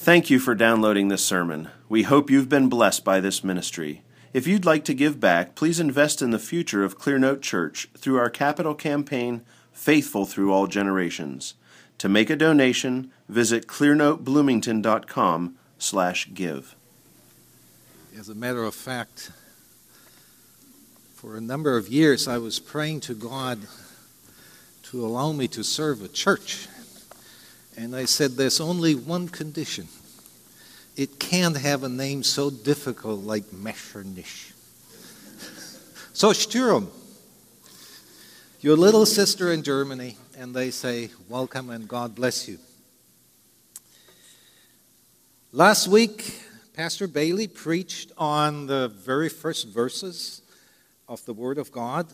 Thank you for downloading this sermon. We hope you've been blessed by this ministry. If you'd like to give back, please invest in the future of Clearnote Church through our capital campaign, Faithful Through All Generations. To make a donation, visit clearnotebloomington.com slash give. As a matter of fact, for a number of years I was praying to God to allow me to serve a church. And I said, There's only one condition. It can't have a name so difficult like Metternich. so, Sturm, your little sister in Germany, and they say, Welcome and God bless you. Last week, Pastor Bailey preached on the very first verses of the Word of God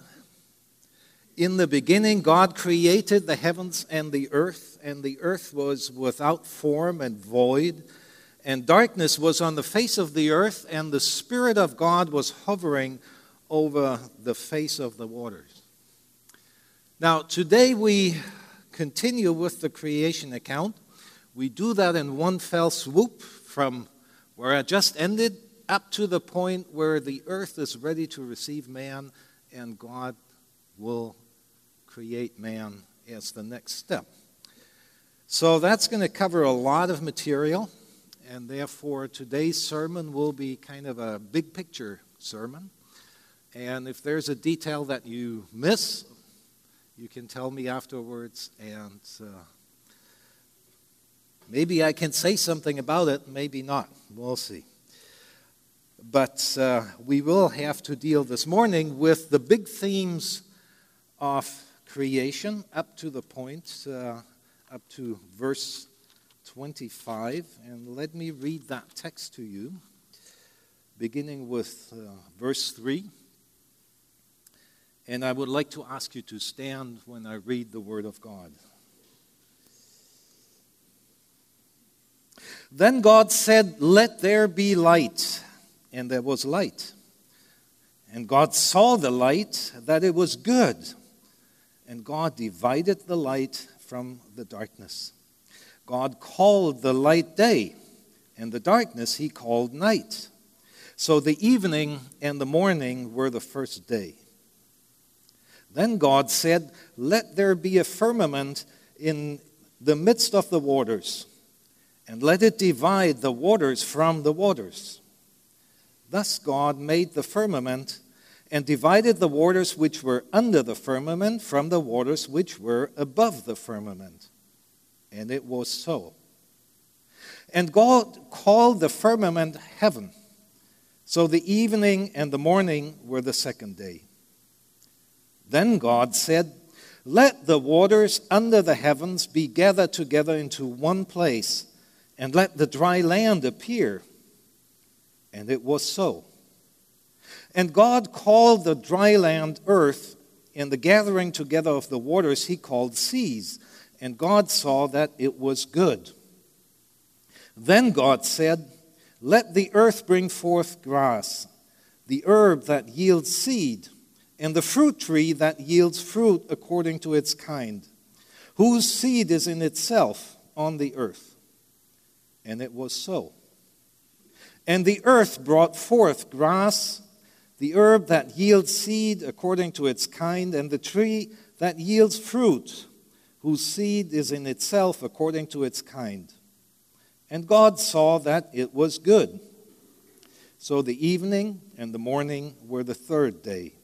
in the beginning, God created the heavens and the earth, and the earth was without form and void, and darkness was on the face of the earth, and the Spirit of God was hovering over the face of the waters. Now, today we continue with the creation account. We do that in one fell swoop from where I just ended up to the point where the earth is ready to receive man and God will create man as the next step. So that's going to cover a lot of material, and therefore today's sermon will be kind of a big picture sermon. And if there's a detail that you miss, you can tell me afterwards, and uh, maybe I can say something about it, maybe not. We'll see. But uh, we will have to deal this morning with the big themes of creation up to the point, uh, up to verse 25. And let me read that text to you, beginning with uh, verse 3. And I would like to ask you to stand when I read the Word of God. Then God said, Let there be light. And there was light. And God saw the light, that it was good and God divided the light from the darkness. God called the light day, and the darkness he called night. So the evening and the morning were the first day. Then God said, Let there be a firmament in the midst of the waters, and let it divide the waters from the waters. Thus God made the firmament and divided the waters which were under the firmament from the waters which were above the firmament. And it was so. And God called the firmament heaven. So the evening and the morning were the second day. Then God said, Let the waters under the heavens be gathered together into one place, and let the dry land appear. And it was so. And God called the dry land earth, and the gathering together of the waters he called seas. And God saw that it was good. Then God said, Let the earth bring forth grass, the herb that yields seed, and the fruit tree that yields fruit according to its kind, whose seed is in itself on the earth. And it was so. And the earth brought forth grass the herb that yields seed according to its kind, and the tree that yields fruit, whose seed is in itself according to its kind. And God saw that it was good. So the evening and the morning were the third day.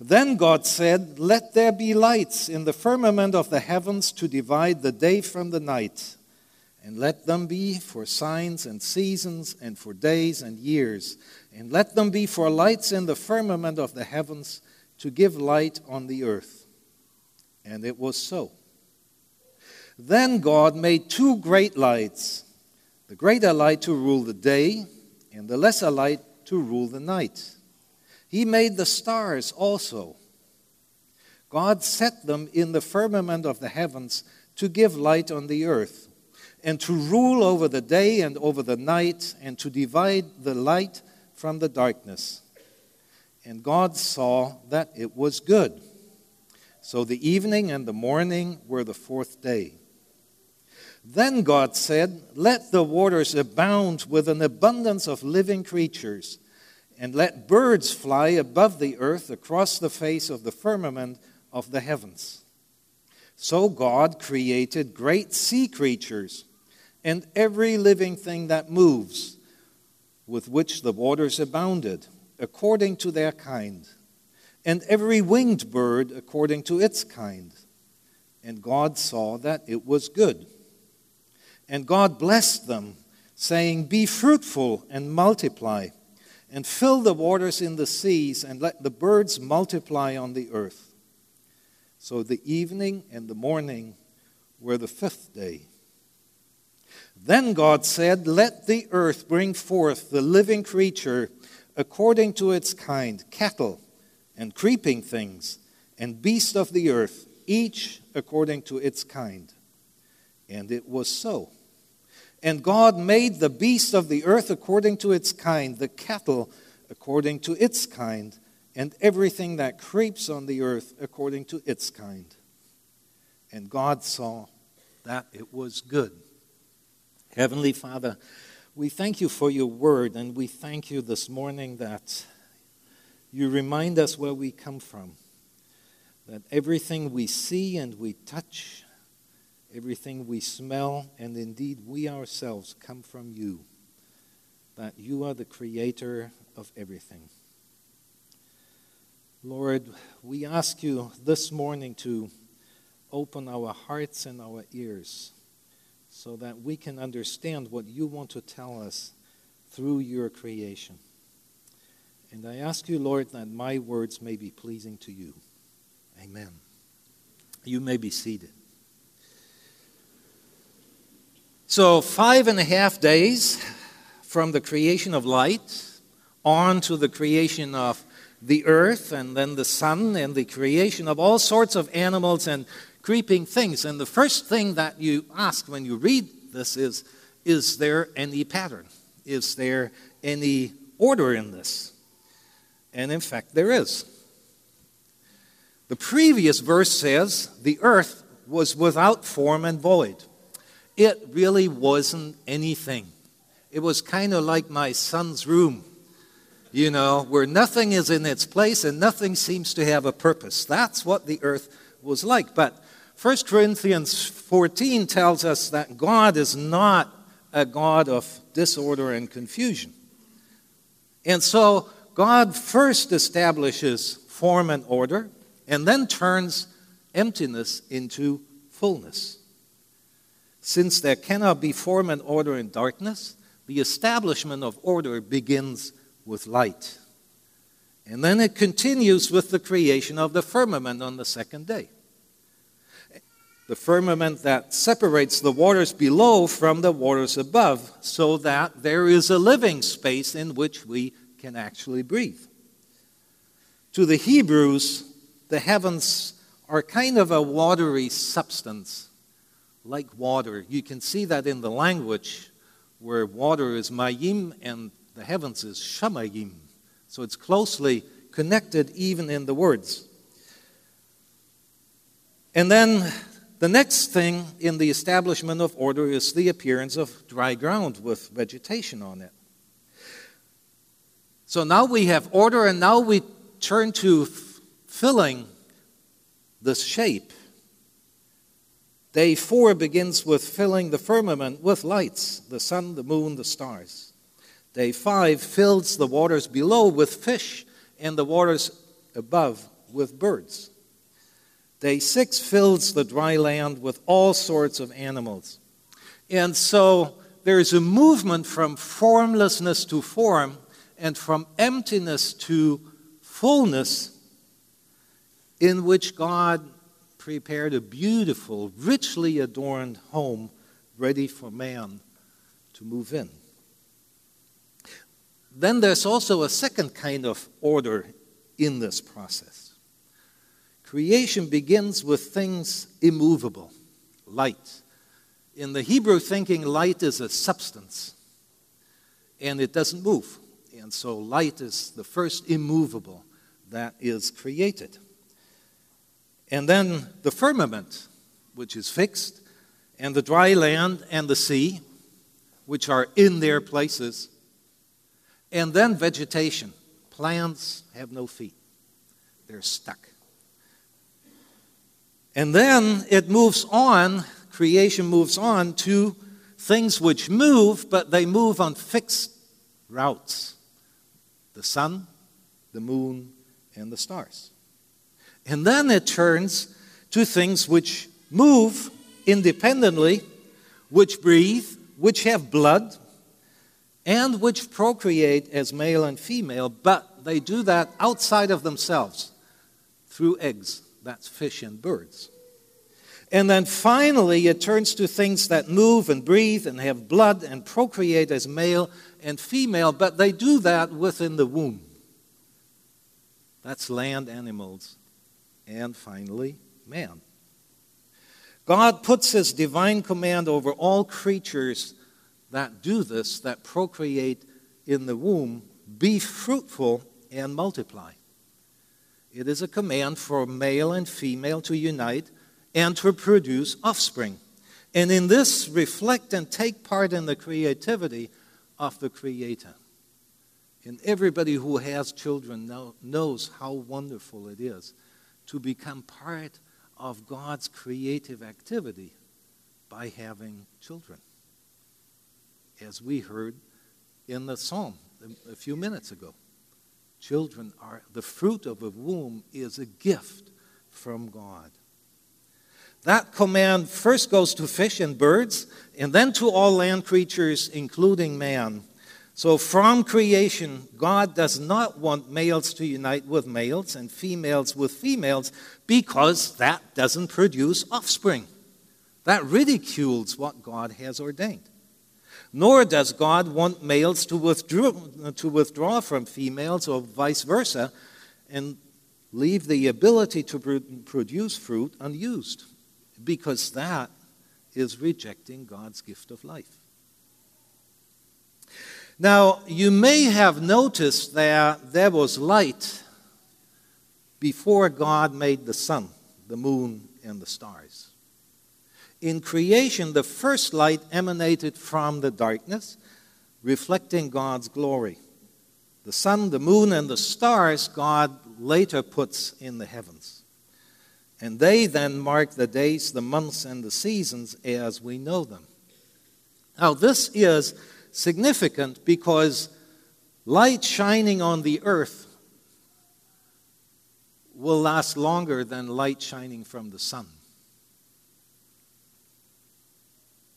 Then God said, Let there be lights in the firmament of the heavens to divide the day from the night, and let them be for signs and seasons and for days and years and let them be for lights in the firmament of the heavens to give light on the earth. And it was so. Then God made two great lights the greater light to rule the day, and the lesser light to rule the night. He made the stars also. God set them in the firmament of the heavens to give light on the earth, and to rule over the day and over the night, and to divide the light from the darkness. And God saw that it was good. So the evening and the morning were the fourth day. Then God said, Let the waters abound with an abundance of living creatures, and let birds fly above the earth across the face of the firmament of the heavens. So God created great sea creatures and every living thing that moves, with which the waters abounded, according to their kind, and every winged bird according to its kind. And God saw that it was good. And God blessed them, saying, Be fruitful and multiply, and fill the waters in the seas, and let the birds multiply on the earth. So the evening and the morning were the fifth day. Then God said, Let the earth bring forth the living creature according to its kind, cattle and creeping things, and beasts of the earth, each according to its kind. And it was so. And God made the beasts of the earth according to its kind, the cattle according to its kind, and everything that creeps on the earth according to its kind. And God saw that it was good. Heavenly Father, we thank you for your word, and we thank you this morning that you remind us where we come from. That everything we see and we touch, everything we smell, and indeed we ourselves come from you. That you are the creator of everything. Lord, we ask you this morning to open our hearts and our ears so that we can understand what you want to tell us through your creation. And I ask you, Lord, that my words may be pleasing to you. Amen. You may be seated. So, five and a half days from the creation of light on to the creation of the earth and then the sun and the creation of all sorts of animals and creeping things. And the first thing that you ask when you read this is Is there any pattern? Is there any order in this? And in fact, there is. The previous verse says the earth was without form and void. It really wasn't anything. It was kind of like my son's room, you know, where nothing is in its place and nothing seems to have a purpose. That's what the earth was like. But 1 Corinthians 14 tells us that God is not a God of disorder and confusion. And so God first establishes form and order and then turns emptiness into fullness. Since there cannot be form and order in darkness, the establishment of order begins with light. And then it continues with the creation of the firmament on the second day. The firmament that separates the waters below from the waters above, so that there is a living space in which we can actually breathe. To the Hebrews, the heavens are kind of a watery substance, like water. You can see that in the language where water is mayim and the heavens is shamayim. So it's closely connected even in the words. And then the next thing in the establishment of order is the appearance of dry ground with vegetation on it. So now we have order, and now we turn to f- filling the shape. Day four begins with filling the firmament with lights the sun, the moon, the stars. Day five fills the waters below with fish and the waters above with birds. Day six fills the dry land with all sorts of animals. And so there's a movement from formlessness to form and from emptiness to fullness in which God prepared a beautiful, richly adorned home ready for man to move in. Then there's also a second kind of order in this process. Creation begins with things immovable, light. In the Hebrew thinking, light is a substance and it doesn't move. And so light is the first immovable that is created. And then the firmament, which is fixed, and the dry land and the sea, which are in their places, and then vegetation. Plants have no feet, they're stuck. And then it moves on, creation moves on to things which move, but they move on fixed routes the sun, the moon, and the stars. And then it turns to things which move independently, which breathe, which have blood, and which procreate as male and female, but they do that outside of themselves through eggs. That's fish and birds. And then finally, it turns to things that move and breathe and have blood and procreate as male and female, but they do that within the womb. That's land animals. And finally, man. God puts his divine command over all creatures that do this, that procreate in the womb be fruitful and multiply. It is a command for male and female to unite and to produce offspring. And in this, reflect and take part in the creativity of the Creator. And everybody who has children know, knows how wonderful it is to become part of God's creative activity by having children. As we heard in the psalm a few minutes ago, children are the fruit of a womb is a gift from God. That command first goes to fish and birds, and then to all land creatures, including man. So, from creation, God does not want males to unite with males and females with females because that doesn't produce offspring. That ridicules what God has ordained. Nor does God want males to withdraw, to withdraw from females or vice versa and leave the ability to produce fruit unused because that is rejecting God's gift of life. Now, you may have noticed that there was light before God made the sun, the moon, and the stars. In creation, the first light emanated from the darkness, reflecting God's glory. The sun, the moon, and the stars God later puts in the heavens. And they then mark the days, the months, and the seasons as we know them. Now, this is significant because light shining on the earth will last longer than light shining from the sun.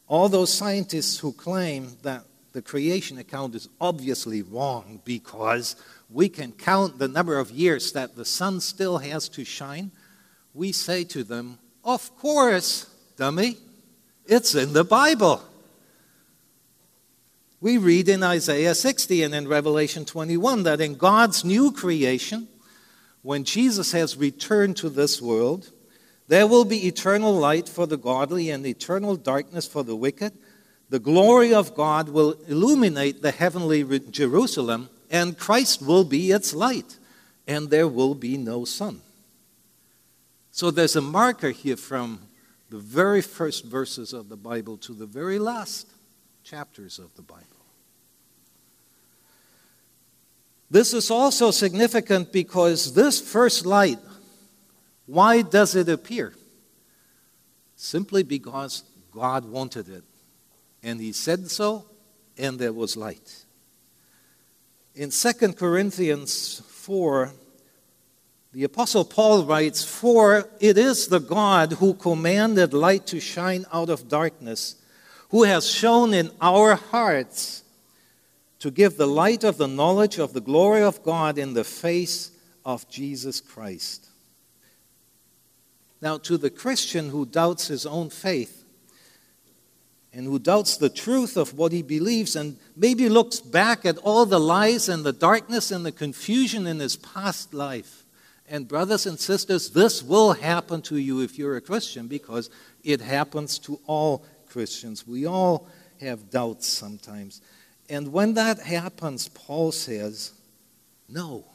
All those scientists who claim that the creation account is obviously wrong because we can count the number of years that the sun still has to shine, we say to them, Of course, dummy, it's in the Bible. We read in Isaiah 60 and in Revelation 21 that in God's new creation, when Jesus has returned to this world, there will be eternal light for the godly and eternal darkness for the wicked. The glory of God will illuminate the heavenly Jerusalem, and Christ will be its light, and there will be no sun. So there's a marker here from the very first verses of the Bible to the very last chapters of the Bible. This is also significant because this first light, why does it appear? Simply because God wanted it. And He said so, and there was light. In 2 Corinthians 4, the Apostle Paul writes, For it is the God who commanded light to shine out of darkness, who has shown in our hearts to give the light of the knowledge of the glory of God in the face of Jesus Christ. Now, to the Christian who doubts his own faith and who doubts the truth of what he believes and maybe looks back at all the lies and the darkness and the confusion in his past life. And, brothers and sisters, this will happen to you if you're a Christian because it happens to all Christians. We all have doubts sometimes. And when that happens, Paul says, No.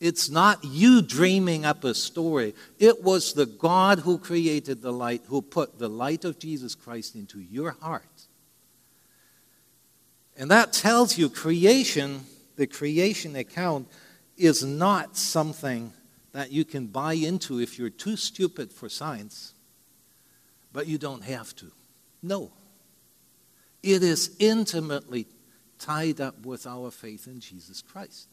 It's not you dreaming up a story. It was the God who created the light, who put the light of Jesus Christ into your heart. And that tells you creation, the creation account, is not something that you can buy into if you're too stupid for science, but you don't have to. No. It is intimately tied up with our faith in Jesus Christ.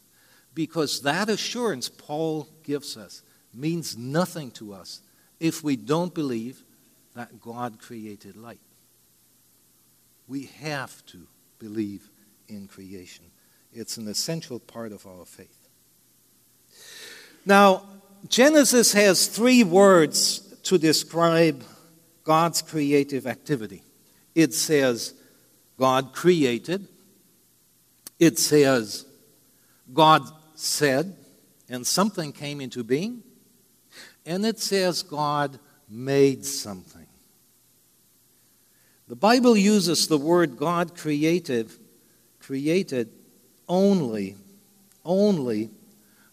Because that assurance Paul gives us means nothing to us if we don't believe that God created light. We have to believe in creation, it's an essential part of our faith. Now, Genesis has three words to describe God's creative activity. It says, God created. It says, God said, and something came into being. And it says, God made something. The Bible uses the word God created, created only, only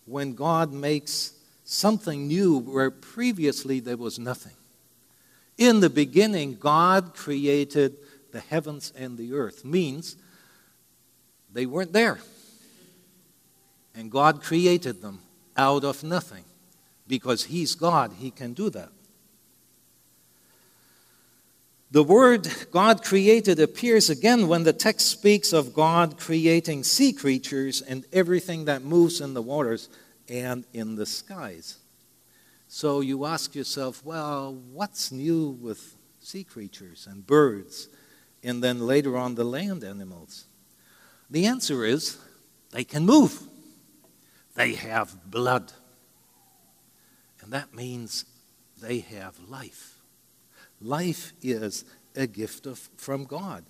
when God makes something new where previously there was nothing. In the beginning, God created the heavens and the earth, means they weren't there. And God created them out of nothing. Because He's God, He can do that. The word God created appears again when the text speaks of God creating sea creatures and everything that moves in the waters and in the skies. So you ask yourself, well, what's new with sea creatures and birds, and then later on the land animals? The answer is they can move, they have blood, and that means they have life. Life is a gift of, from God.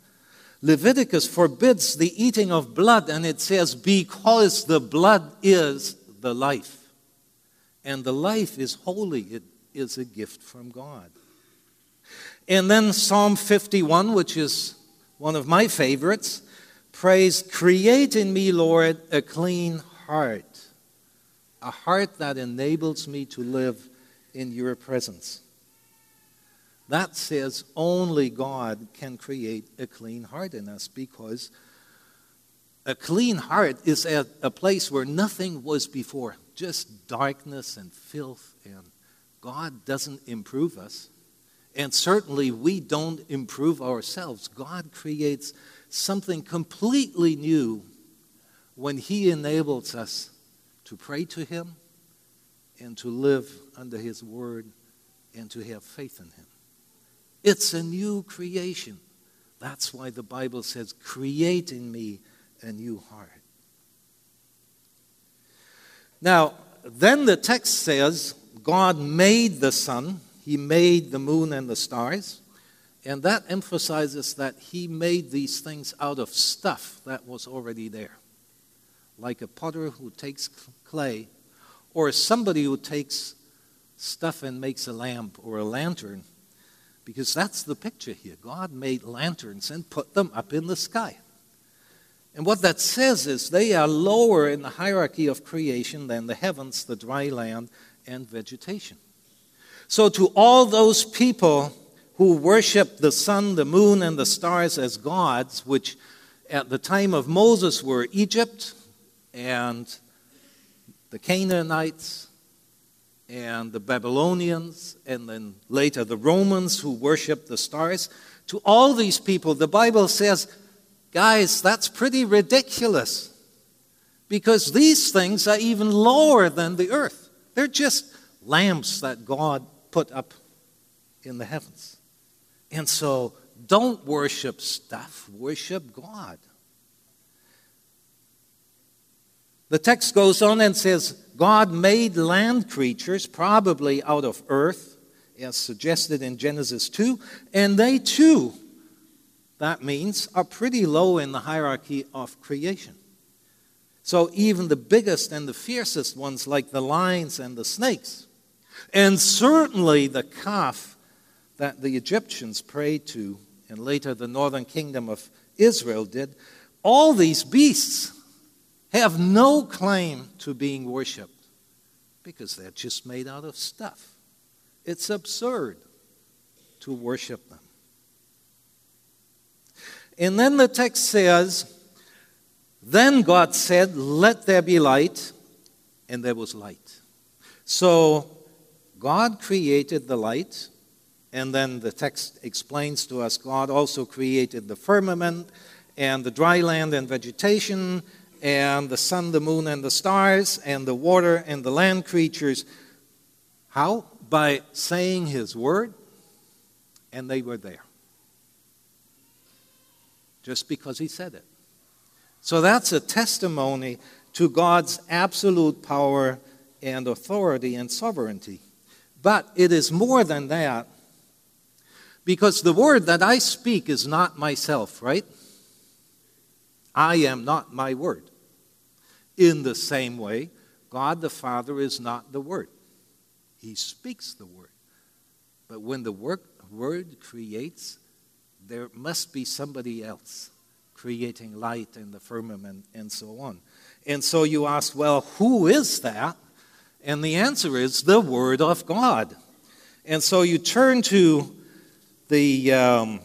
Leviticus forbids the eating of blood, and it says, because the blood is the life. And the life is holy, it is a gift from God. And then Psalm 51, which is one of my favorites, prays, Create in me, Lord, a clean heart, a heart that enables me to live in your presence. That says only God can create a clean heart in us because a clean heart is at a place where nothing was before, just darkness and filth, and God doesn't improve us. And certainly we don't improve ourselves. God creates something completely new when He enables us to pray to Him and to live under His word and to have faith in Him. It's a new creation. That's why the Bible says, Create in me a new heart. Now, then the text says, God made the sun, He made the moon and the stars. And that emphasizes that He made these things out of stuff that was already there. Like a potter who takes clay, or somebody who takes stuff and makes a lamp or a lantern because that's the picture here. God made lanterns and put them up in the sky. And what that says is they are lower in the hierarchy of creation than the heavens, the dry land, and vegetation. So, to all those people who worship the sun, the moon, and the stars as gods, which at the time of Moses were Egypt and the Canaanites and the Babylonians, and then later the Romans who worshiped the stars. To all these people, the Bible says, guys, that's pretty ridiculous because these things are even lower than the earth. They're just lamps that God put up in the heavens. And so don't worship stuff, worship God. The text goes on and says, God made land creatures, probably out of earth, as suggested in Genesis 2, and they too, that means, are pretty low in the hierarchy of creation. So even the biggest and the fiercest ones, like the lions and the snakes, and certainly the calf that the Egyptians prayed to, and later the northern kingdom of Israel did, all these beasts have no claim to being worshiped because they're just made out of stuff. It's absurd to worship them. And then the text says, Then God said, Let there be light, and there was light. So God created the light, and then the text explains to us God also created the firmament and the dry land and vegetation and the sun, the moon, and the stars, and the water and the land creatures. How? By saying His word, and they were there. Just because He said it. So that's a testimony to God's absolute power and authority and sovereignty. But it is more than that because the word that I speak is not myself, right? I am not my word. In the same way, God the Father is not the Word. He speaks the Word. But when the word creates, there must be somebody else creating light and the firmament and so on. And so you ask, well, who is that? And the answer is the Word of God. And so you turn to the, um,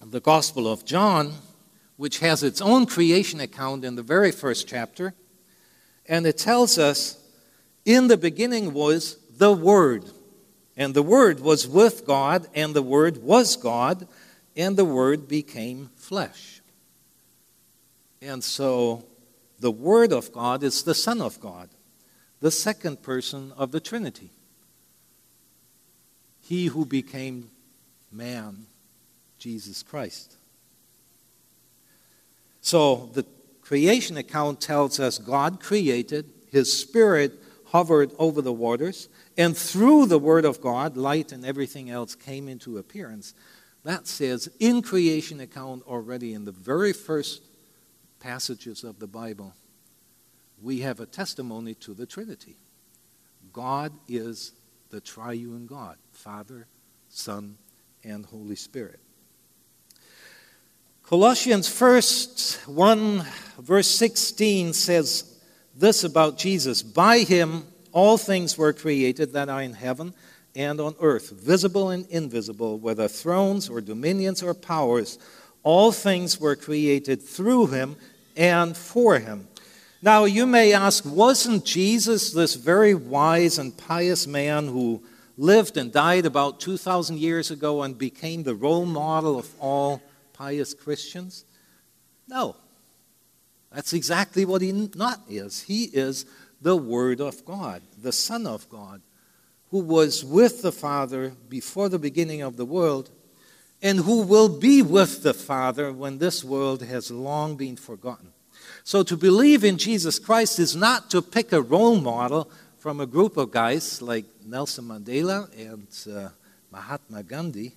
the Gospel of John, which has its own creation account in the very first chapter. And it tells us, in the beginning was the Word. And the Word was with God, and the Word was God, and the Word became flesh. And so the Word of God is the Son of God, the second person of the Trinity. He who became man, Jesus Christ. So the creation account tells us God created, His Spirit hovered over the waters, and through the Word of God, light and everything else came into appearance. That says in creation account already in the very first passages of the Bible, we have a testimony to the Trinity. God is the triune God, Father, Son, and Holy Spirit. Colossians first 1 verse 16 says this about Jesus By him all things were created that are in heaven and on earth, visible and invisible, whether thrones or dominions or powers, all things were created through him and for him. Now, you may ask, wasn't Jesus this very wise and pious man who lived and died about 2,000 years ago and became the role model of all pious Christians? No. That's exactly what he not is. He is the Word of God, the Son of God, who was with the Father before the beginning of the world and who will be with the Father when this world has long been forgotten. So to believe in Jesus Christ is not to pick a role model from a group of guys like Nelson Mandela and uh, Mahatma Gandhi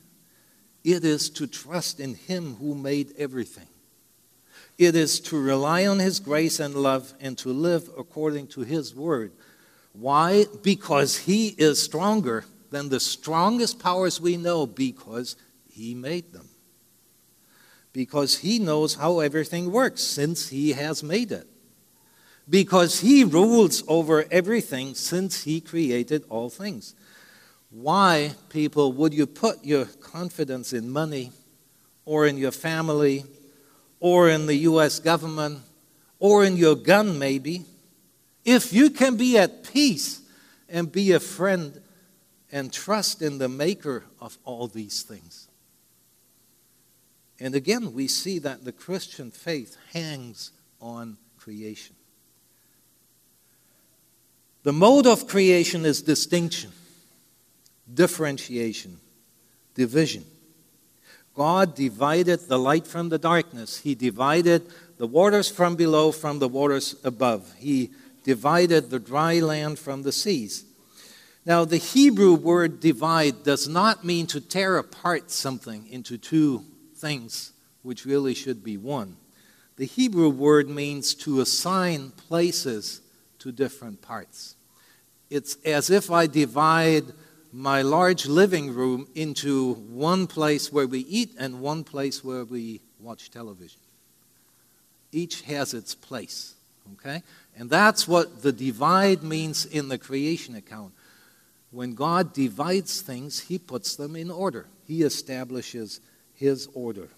it is to trust in Him who made everything. It is to rely on His grace and love and to live according to His word. Why? Because He is stronger than the strongest powers we know because He made them. Because He knows how everything works since He has made it. Because He rules over everything since He created all things. Why, people, would you put your confidence in money or in your family or in the U.S. government or in your gun, maybe, if you can be at peace and be a friend and trust in the maker of all these things? And again, we see that the Christian faith hangs on creation. The mode of creation is distinction differentiation, division. God divided the light from the darkness. He divided the waters from below from the waters above. He divided the dry land from the seas. Now, the Hebrew word divide does not mean to tear apart something into two things, which really should be one. The Hebrew word means to assign places to different parts. It's as if I divide my large living room into one place where we eat and one place where we watch television. Each has its place, Okay? And that's what the divide means in the creation account. When God divides things, He puts them in order, He establishes His order.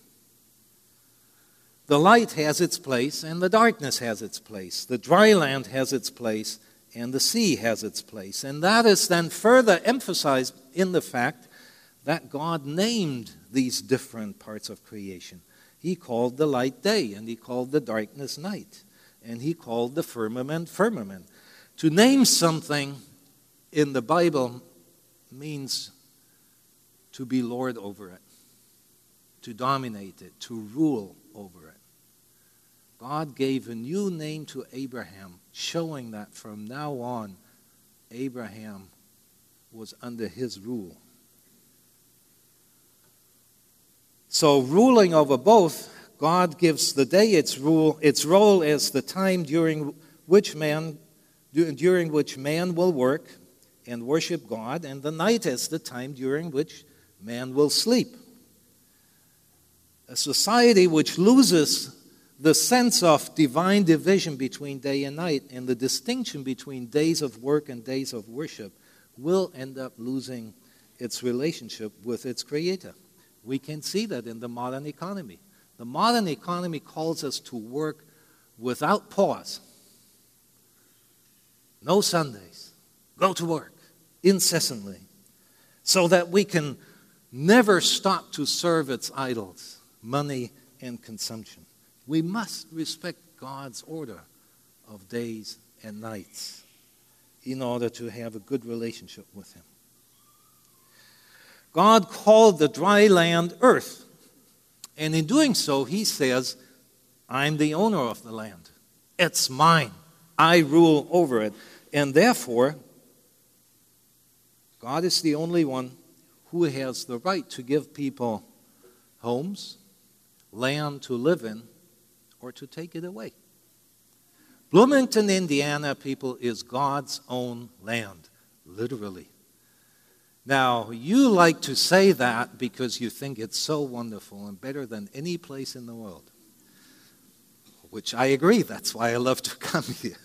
The light has its place, and the darkness has its place. The dry land has its place, and the sea has its place. And that is then further emphasized in the fact that God named these different parts of creation. He called the light day, and He called the darkness night, and He called the firmament firmament. To name something in the Bible means to be Lord over it, to dominate it, to rule over it. God gave a new name to Abraham, showing that from now on, Abraham was under his rule. So, ruling over both, God gives the day its rule, its role is the time during which man, during which man will work and worship God, and the night is the time during which man will sleep. A society which loses the sense of divine division between day and night and the distinction between days of work and days of worship will end up losing its relationship with its creator. We can see that in the modern economy. The modern economy calls us to work without pause. No Sundays. Go to work incessantly so that we can never stop to serve its idols, money and consumption. We must respect God's order of days and nights in order to have a good relationship with Him. God called the dry land earth. And in doing so, He says, I'm the owner of the land. It's mine. I rule over it. And therefore, God is the only one who has the right to give people homes, land to live in, or to take it away. Bloomington, Indiana, people, is God's own land, literally. Now, you like to say that because you think it's so wonderful and better than any place in the world, which I agree. That's why I love to come here.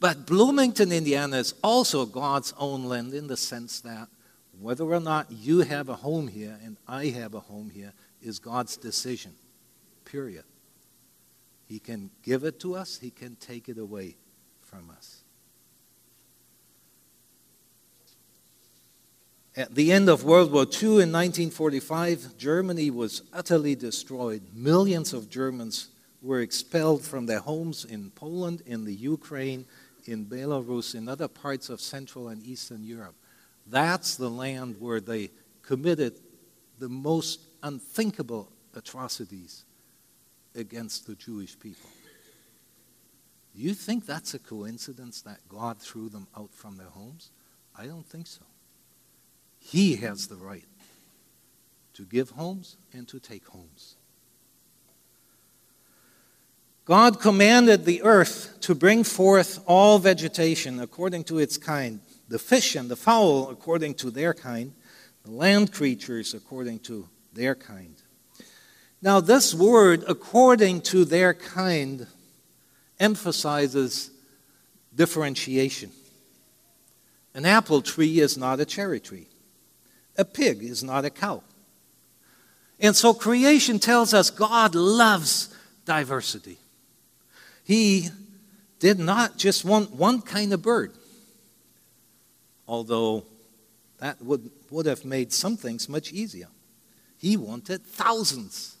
But Bloomington, Indiana is also God's own land in the sense that whether or not you have a home here and I have a home here is God's decision, period. He can give it to us, He can take it away from us. At the end of World War II in 1945, Germany was utterly destroyed. Millions of Germans were expelled from their homes in Poland, in the Ukraine, in Belarus, in other parts of Central and Eastern Europe. That's the land where they committed the most unthinkable atrocities against the Jewish people. You think that's a coincidence that God threw them out from their homes? I don't think so. He has the right to give homes and to take homes. God commanded the earth to bring forth all vegetation according to its kind, the fish and the fowl according to their kind, the land creatures according to their kind. Now, this word, according to their kind, emphasizes differentiation. An apple tree is not a cherry tree, a pig is not a cow. And so creation tells us God loves diversity. He did not just want one kind of bird, although that would, would have made some things much easier. He wanted thousands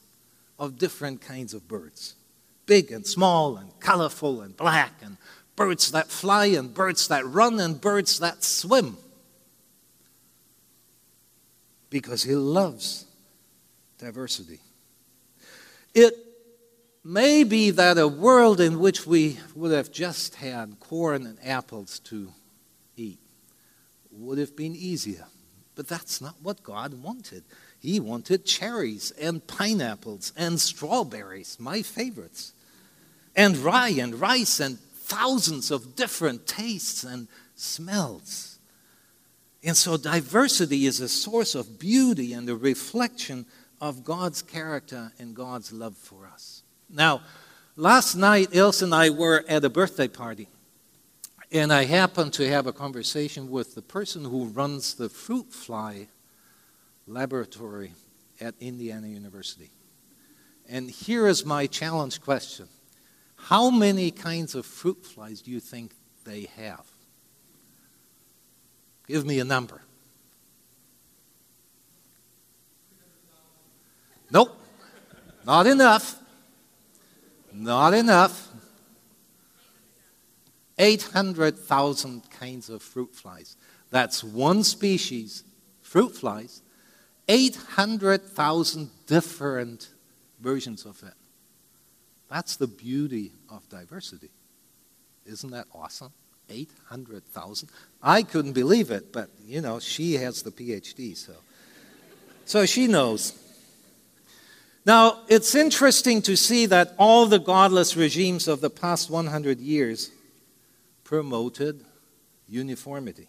of different kinds of birds big and small and colorful and black, and birds that fly and birds that run and birds that swim. Because he loves diversity. It may be that a world in which we would have just had corn and apples to eat would have been easier. But that's not what God wanted. He wanted cherries and pineapples and strawberries, my favorites, and rye and rice and thousands of different tastes and smells. And so, diversity is a source of beauty and a reflection of God's character and God's love for us. Now, Last night, Ilse and I were at a birthday party, and I happened to have a conversation with the person who runs the fruit fly laboratory at Indiana University. And here is my challenge question How many kinds of fruit flies do you think they have? Give me a number. Nope, not enough. Not enough. 800,000 kinds of fruit flies. That's one species, fruit flies, 800,000 different versions of it. That's the beauty of diversity. Isn't that awesome? 800,000. I couldn't believe it, but you know, she has the PhD, so so she knows. Now, it's interesting to see that all the godless regimes of the past 100 years promoted uniformity.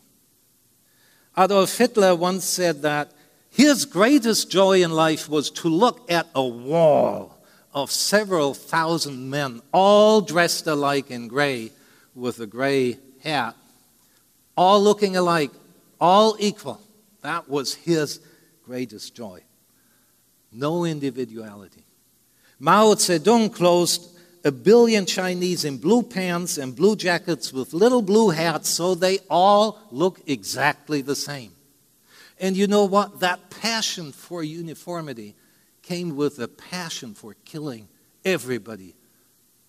Adolf Hitler once said that his greatest joy in life was to look at a wall of several thousand men, all dressed alike in gray with a gray hat, all looking alike, all equal. That was his greatest joy no individuality. Mao Zedong closed a billion Chinese in blue pants and blue jackets with little blue hats so they all look exactly the same. And you know what? That passion for uniformity came with a passion for killing everybody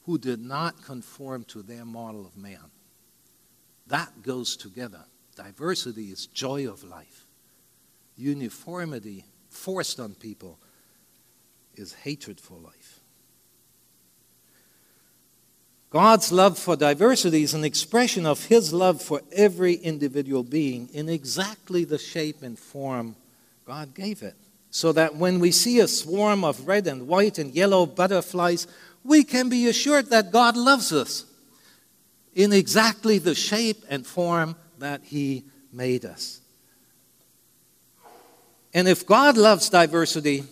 who did not conform to their model of man. That goes together. Diversity is joy of life. Uniformity forced on people is hatred for life. God's love for diversity is an expression of His love for every individual being in exactly the shape and form God gave it. So that when we see a swarm of red and white and yellow butterflies, we can be assured that God loves us in exactly the shape and form that He made us. And if God loves diversity,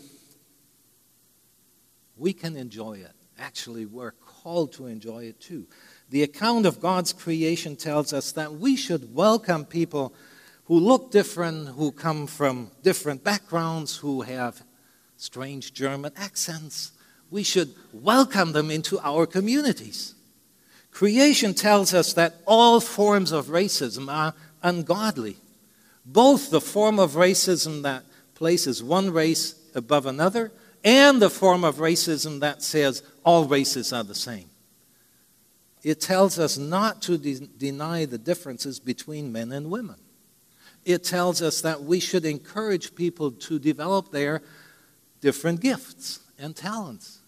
we can enjoy it. Actually, we're called to enjoy it too. The account of God's creation tells us that we should welcome people who look different, who come from different backgrounds, who have strange German accents. We should welcome them into our communities. Creation tells us that all forms of racism are ungodly. Both the form of racism that places one race above another and the form of racism that says all races are the same. It tells us not to de- deny the differences between men and women. It tells us that we should encourage people to develop their different gifts and talents.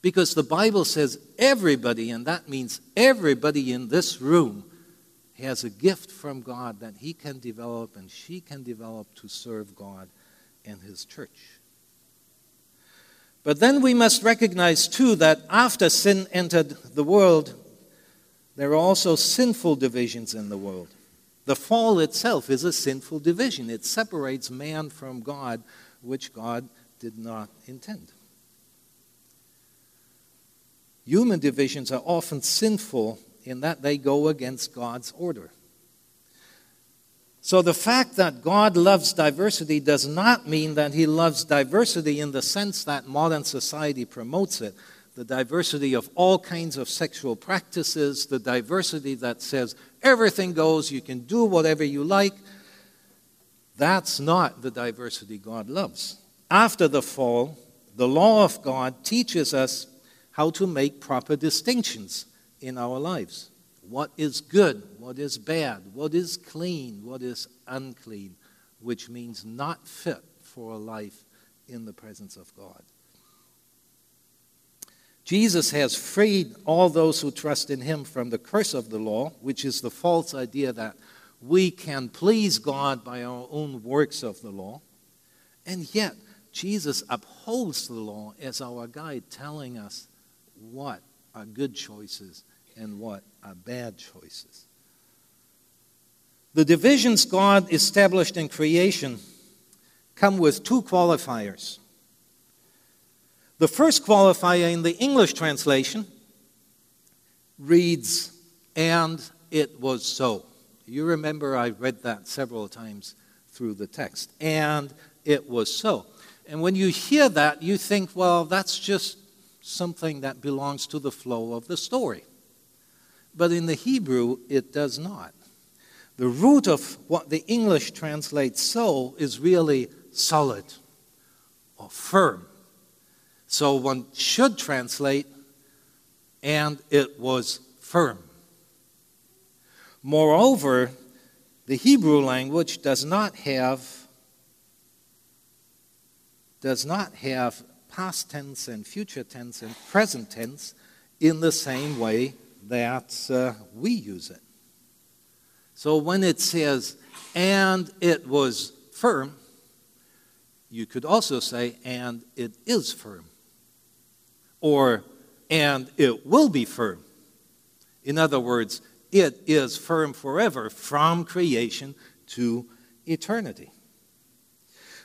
Because the Bible says everybody, and that means everybody in this room, has a gift from God that he can develop and she can develop to serve God and his church. But then we must recognize, too, that after sin entered the world, there are also sinful divisions in the world. The fall itself is a sinful division, it separates man from God, which God did not intend. Human divisions are often sinful in that they go against God's order. So the fact that God loves diversity does not mean that he loves diversity in the sense that modern society promotes it. The diversity of all kinds of sexual practices, the diversity that says everything goes, you can do whatever you like. That's not the diversity God loves. After the fall, the law of God teaches us how to make proper distinctions in our lives what is good, what is bad, what is clean, what is unclean, which means not fit for a life in the presence of God. Jesus has freed all those who trust in him from the curse of the law, which is the false idea that we can please God by our own works of the law. And yet, Jesus upholds the law as our guide, telling us what are good choices and what are bad choices. The divisions God established in creation come with two qualifiers. The first qualifier in the English translation reads, and it was so. You remember I read that several times through the text. And it was so. And when you hear that, you think, well, that's just something that belongs to the flow of the story. But in the Hebrew, it does not. The root of what the English translates so is really solid or firm. So one should translate, and it was firm. Moreover, the Hebrew language does not have does not have past tense and future tense and present tense in the same way that uh, we use it. So when it says, and it was firm, you could also say, and it is firm or and it will be firm. In other words, it is firm forever from creation to eternity.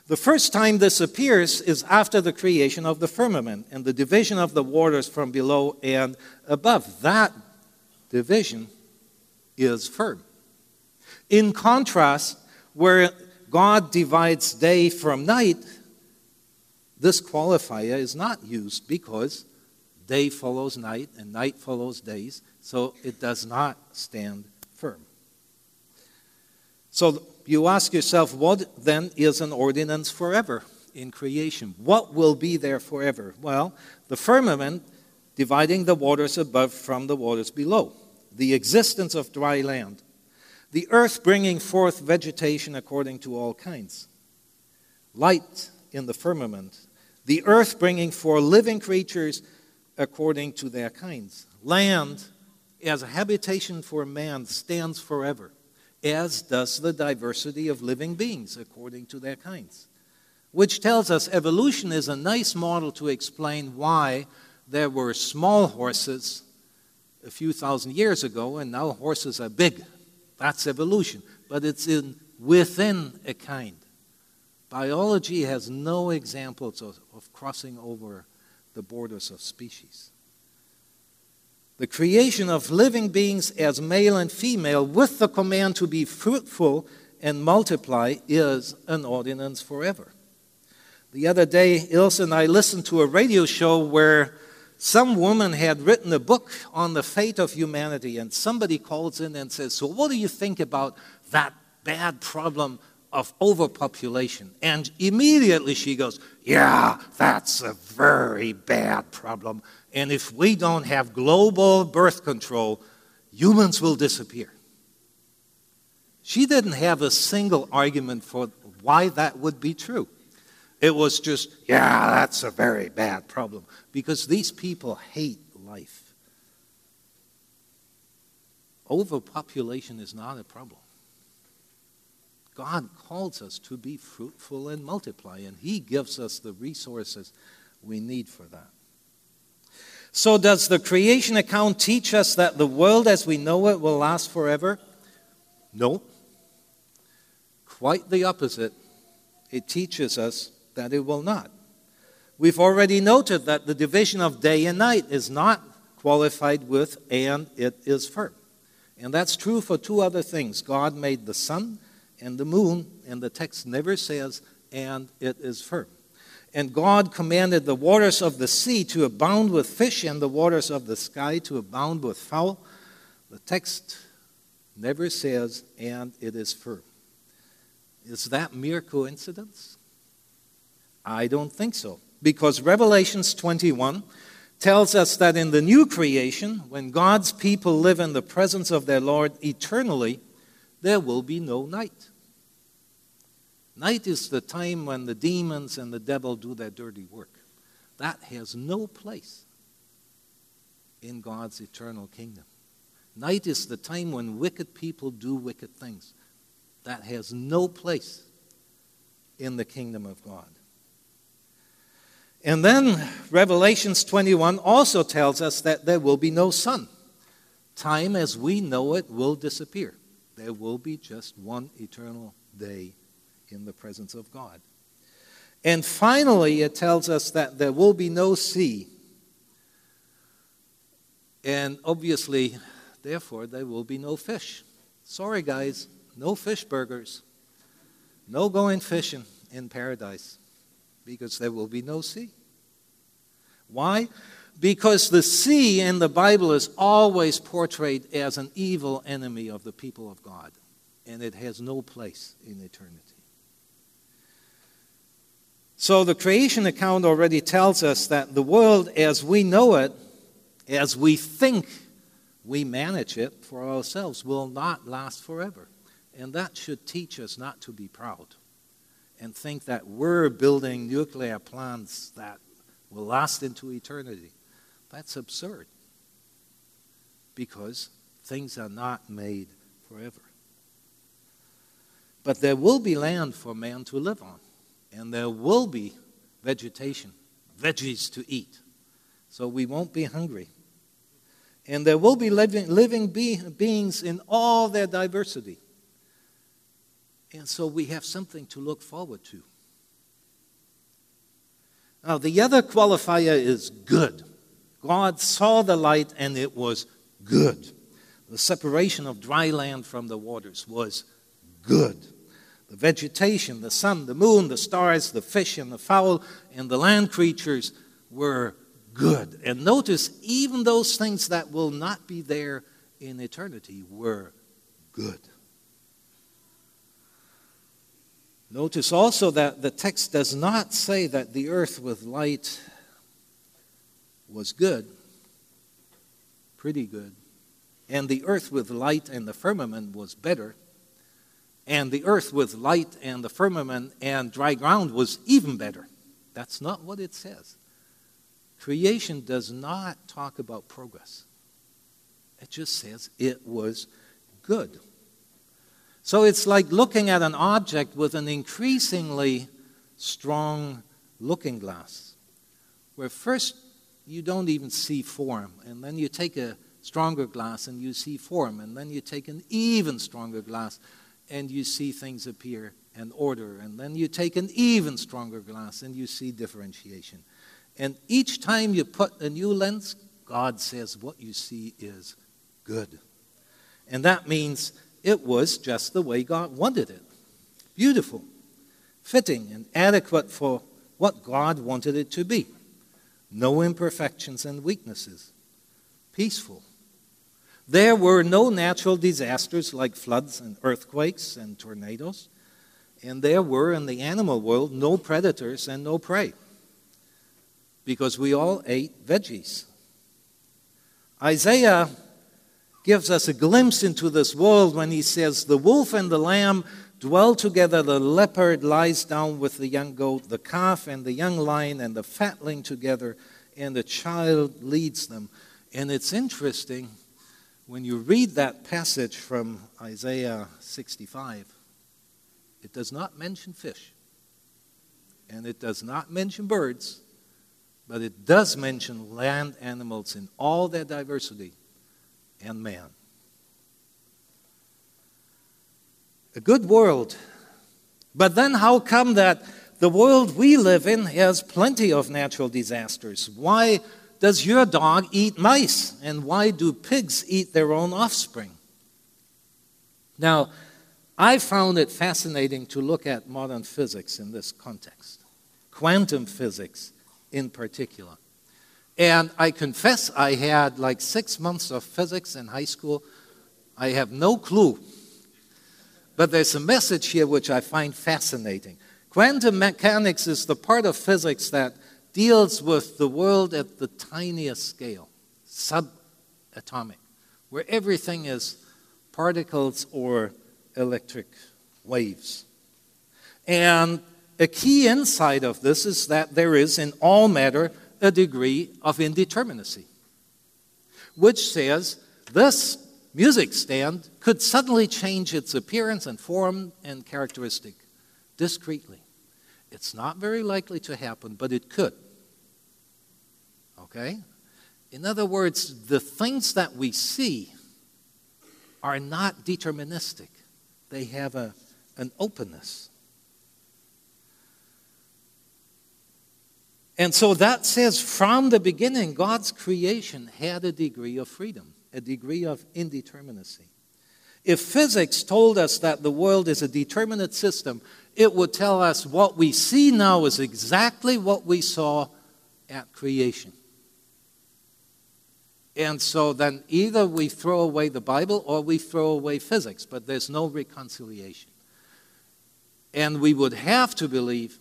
The first time this appears is after the creation of the firmament and the division of the waters from below and above. That division is firm. In contrast, where God divides day from night, this qualifier is not used because day follows night and night follows days, so it does not stand firm. So you ask yourself, what then is an ordinance forever in creation? What will be there forever? Well, the firmament dividing the waters above from the waters below, the existence of dry land, the earth bringing forth vegetation according to all kinds, light in the firmament, the earth bringing forth living creatures according to their kinds. Land, as a habitation for man, stands forever, as does the diversity of living beings according to their kinds. Which tells us evolution is a nice model to explain why there were small horses a few thousand years ago, and now horses are big. That's evolution. But it's in, within a kind. Biology has no examples of, of crossing over the borders of species. The creation of living beings as male and female with the command to be fruitful and multiply is an ordinance forever. The other day, Ilse and I listened to a radio show where some woman had written a book on the fate of humanity, and somebody calls in and says, So, what do you think about that bad problem of overpopulation. And immediately she goes, Yeah, that's a very bad problem. And if we don't have global birth control, humans will disappear. She didn't have a single argument for why that would be true. It was just, yeah, that's a very bad problem. Because these people hate life. Overpopulation is not a problem. God calls us to be fruitful and multiply, and He gives us the resources we need for that. So, does the creation account teach us that the world as we know it will last forever? No. Quite the opposite. It teaches us that it will not. We've already noted that the division of day and night is not qualified with, and it is firm. And that's true for two other things God made the sun and the moon, and the text never says, and it is firm. And God commanded the waters of the sea to abound with fish and the waters of the sky to abound with fowl. The text never says, and it is firm. Is that mere coincidence? I don't think so. Because Revelations 21 tells us that in the new creation, when God's people live in the presence of their Lord eternally, there will be no night. Night is the time when the demons and the devil do their dirty work. That has no place in God's eternal kingdom. Night is the time when wicked people do wicked things. That has no place in the kingdom of God. And then Revelations 21 also tells us that there will be no sun. Time as we know it will disappear. There will be just one eternal day in the presence of God. And finally, it tells us that there will be no sea. And obviously, therefore, there will be no fish. Sorry, guys, no fish burgers. No going fishing in paradise because there will be no sea. Why? Because the sea in the Bible is always portrayed as an evil enemy of the people of God, and it has no place in eternity. So the creation account already tells us that the world as we know it, as we think we manage it for ourselves, will not last forever. And that should teach us not to be proud and think that we're building nuclear plants that will last into eternity. That's absurd because things are not made forever. But there will be land for man to live on and there will be vegetation, veggies to eat. So we won't be hungry. And there will be living, living be, beings in all their diversity. And so we have something to look forward to. Now, the other qualifier is good. God saw the light and it was good. The separation of dry land from the waters was good the vegetation, the sun, the moon, the stars, the fish and the fowl, and the land creatures were good. And notice, even those things that will not be there in eternity were good. Notice also that the text does not say that the earth with light was good, pretty good, and the earth with light and the firmament was better and the earth with light and the firmament and dry ground was even better. That's not what it says. Creation does not talk about progress, it just says it was good. So it's like looking at an object with an increasingly strong looking glass, where first you don't even see form, and then you take a stronger glass and you see form, and then you take an even stronger glass and you see things appear and order. And then you take an even stronger glass and you see differentiation. And each time you put a new lens, God says what you see is good. And that means it was just the way God wanted it beautiful, fitting, and adequate for what God wanted it to be. No imperfections and weaknesses, peaceful, there were no natural disasters like floods and earthquakes and tornadoes. And there were in the animal world no predators and no prey because we all ate veggies. Isaiah gives us a glimpse into this world when he says, The wolf and the lamb dwell together, the leopard lies down with the young goat, the calf and the young lion and the fatling together, and the child leads them. And it's interesting when you read that passage from Isaiah 65, it does not mention fish, and it does not mention birds, but it does mention land animals in all their diversity and man. A good world. But then, how come that the world we live in has plenty of natural disasters? Why does your dog eat mice? And why do pigs eat their own offspring? Now, I found it fascinating to look at modern physics in this context, quantum physics in particular. And I confess I had like six months of physics in high school. I have no clue. But there's a message here which I find fascinating. Quantum mechanics is the part of physics that deals with the world at the tiniest scale, subatomic, where everything is particles or electric waves. And a key insight of this is that there is in all matter a degree of indeterminacy, which says this music stand could suddenly change its appearance and form and characteristic discreetly. It's not very likely to happen, but it could. Okay? In other words, the things that we see are not deterministic, they have a, an openness. And so that says from the beginning, God's creation had a degree of freedom, a degree of indeterminacy. If physics told us that the world is a determinate system, it would tell us what we see now is exactly what we saw at creation. And so then either we throw away the Bible or we throw away physics, but there's no reconciliation. And we would have to believe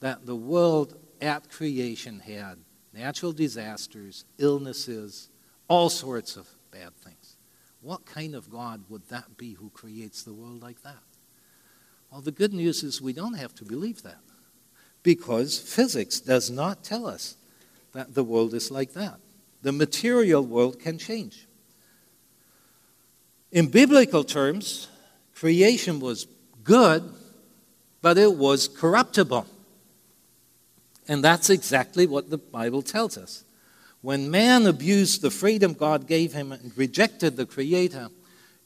that the world at creation had natural disasters, illnesses, all sorts of bad things. What kind of God would that be who creates the world like that? Well, the good news is we don't have to believe that because physics does not tell us that the world is like that. The material world can change. In biblical terms, creation was good, but it was corruptible. And that's exactly what the Bible tells us. When man abused the freedom God gave him and rejected the Creator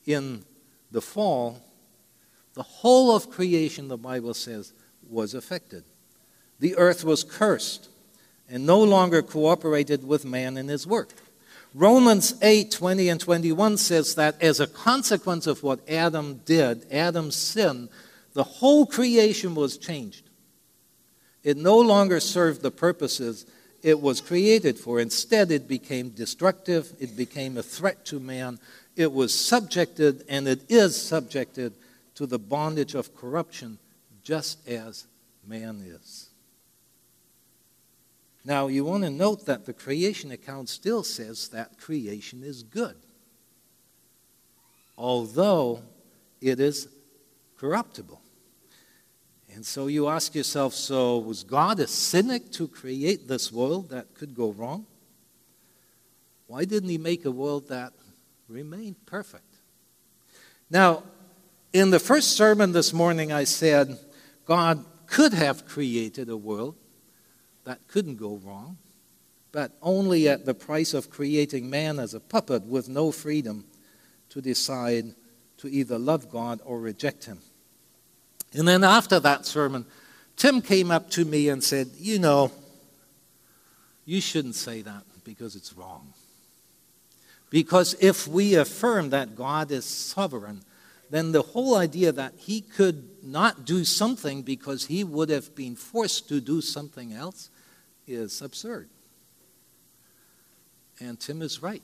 in the fall, the whole of creation, the Bible says, was affected. The earth was cursed and no longer cooperated with man in his work. Romans 8 20 and 21 says that as a consequence of what Adam did, Adam's sin, the whole creation was changed. It no longer served the purposes it was created for. Instead, it became destructive, it became a threat to man. It was subjected, and it is subjected to the bondage of corruption, just as man is. Now, you want to note that the creation account still says that creation is good, although it is corruptible. And so you ask yourself so, was God a cynic to create this world that could go wrong? Why didn't He make a world that remained perfect? Now, in the first sermon this morning, I said God could have created a world that couldn't go wrong, but only at the price of creating man as a puppet with no freedom to decide to either love God or reject Him. And then after that sermon, Tim came up to me and said, You know, you shouldn't say that because it's wrong. Because if we affirm that God is sovereign, then the whole idea that he could not do something because he would have been forced to do something else is absurd. And Tim is right.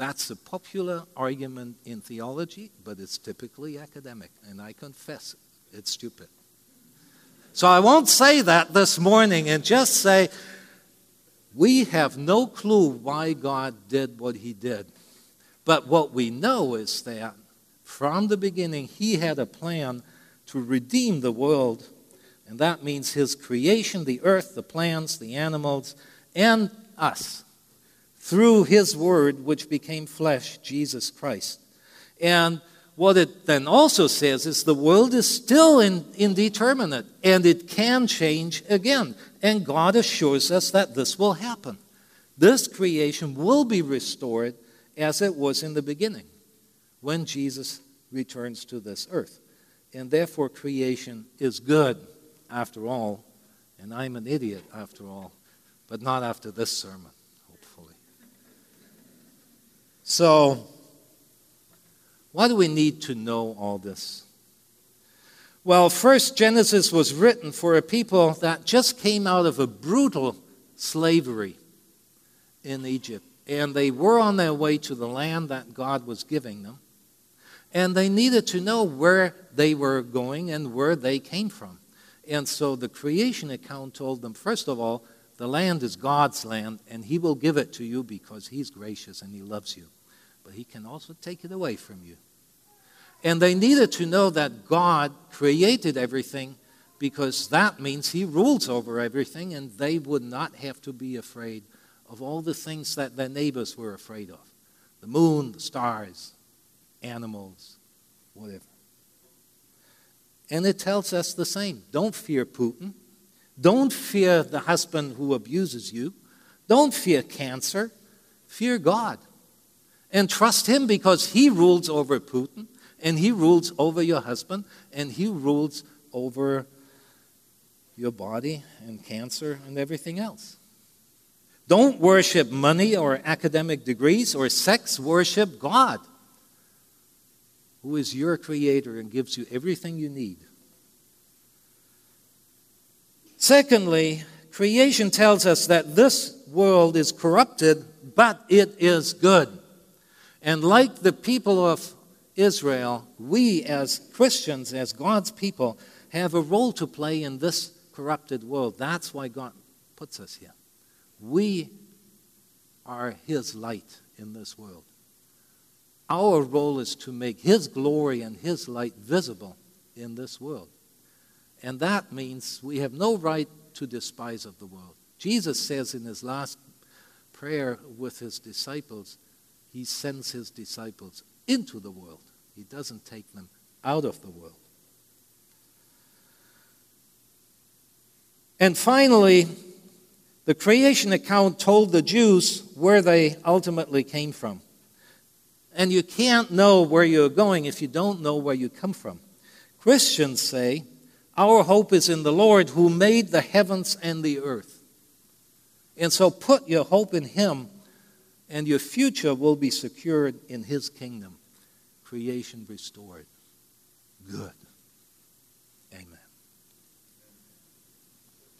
That's a popular argument in theology, but it's typically academic, and I confess it's stupid. So I won't say that this morning and just say, we have no clue why God did what he did. But what we know is that from the beginning, he had a plan to redeem the world, and that means his creation, the earth, the plants, the animals, and us, through his word, which became flesh, Jesus Christ. And what it then also says is the world is still in, indeterminate and it can change again. And God assures us that this will happen. This creation will be restored as it was in the beginning when Jesus returns to this earth. And therefore, creation is good after all. And I'm an idiot after all, but not after this sermon. So, why do we need to know all this? Well, first, Genesis was written for a people that just came out of a brutal slavery in Egypt. And they were on their way to the land that God was giving them. And they needed to know where they were going and where they came from. And so the creation account told them, first of all, the land is God's land, and He will give it to you because He's gracious and He loves you. But He can also take it away from you. And they needed to know that God created everything because that means He rules over everything, and they would not have to be afraid of all the things that their neighbors were afraid of the moon, the stars, animals, whatever. And it tells us the same. Don't fear Putin. Don't fear the husband who abuses you. Don't fear cancer. Fear God. And trust Him because He rules over Putin, and He rules over your husband, and He rules over your body and cancer and everything else. Don't worship money or academic degrees or sex, worship God, who is your creator and gives you everything you need. Secondly, creation tells us that this world is corrupted, but it is good. And like the people of Israel, we as Christians, as God's people, have a role to play in this corrupted world. That's why God puts us here. We are His light in this world. Our role is to make His glory and His light visible in this world. And that means we have no right to despise of the world. Jesus says in his last prayer with his disciples, he sends his disciples into the world. He doesn't take them out of the world. And finally, the creation account told the Jews where they ultimately came from. And you can't know where you're going if you don't know where you come from. Christians say, Our hope is in the Lord who made the heavens and the earth. And so put your hope in Him, and your future will be secured in His kingdom. Creation restored. Good.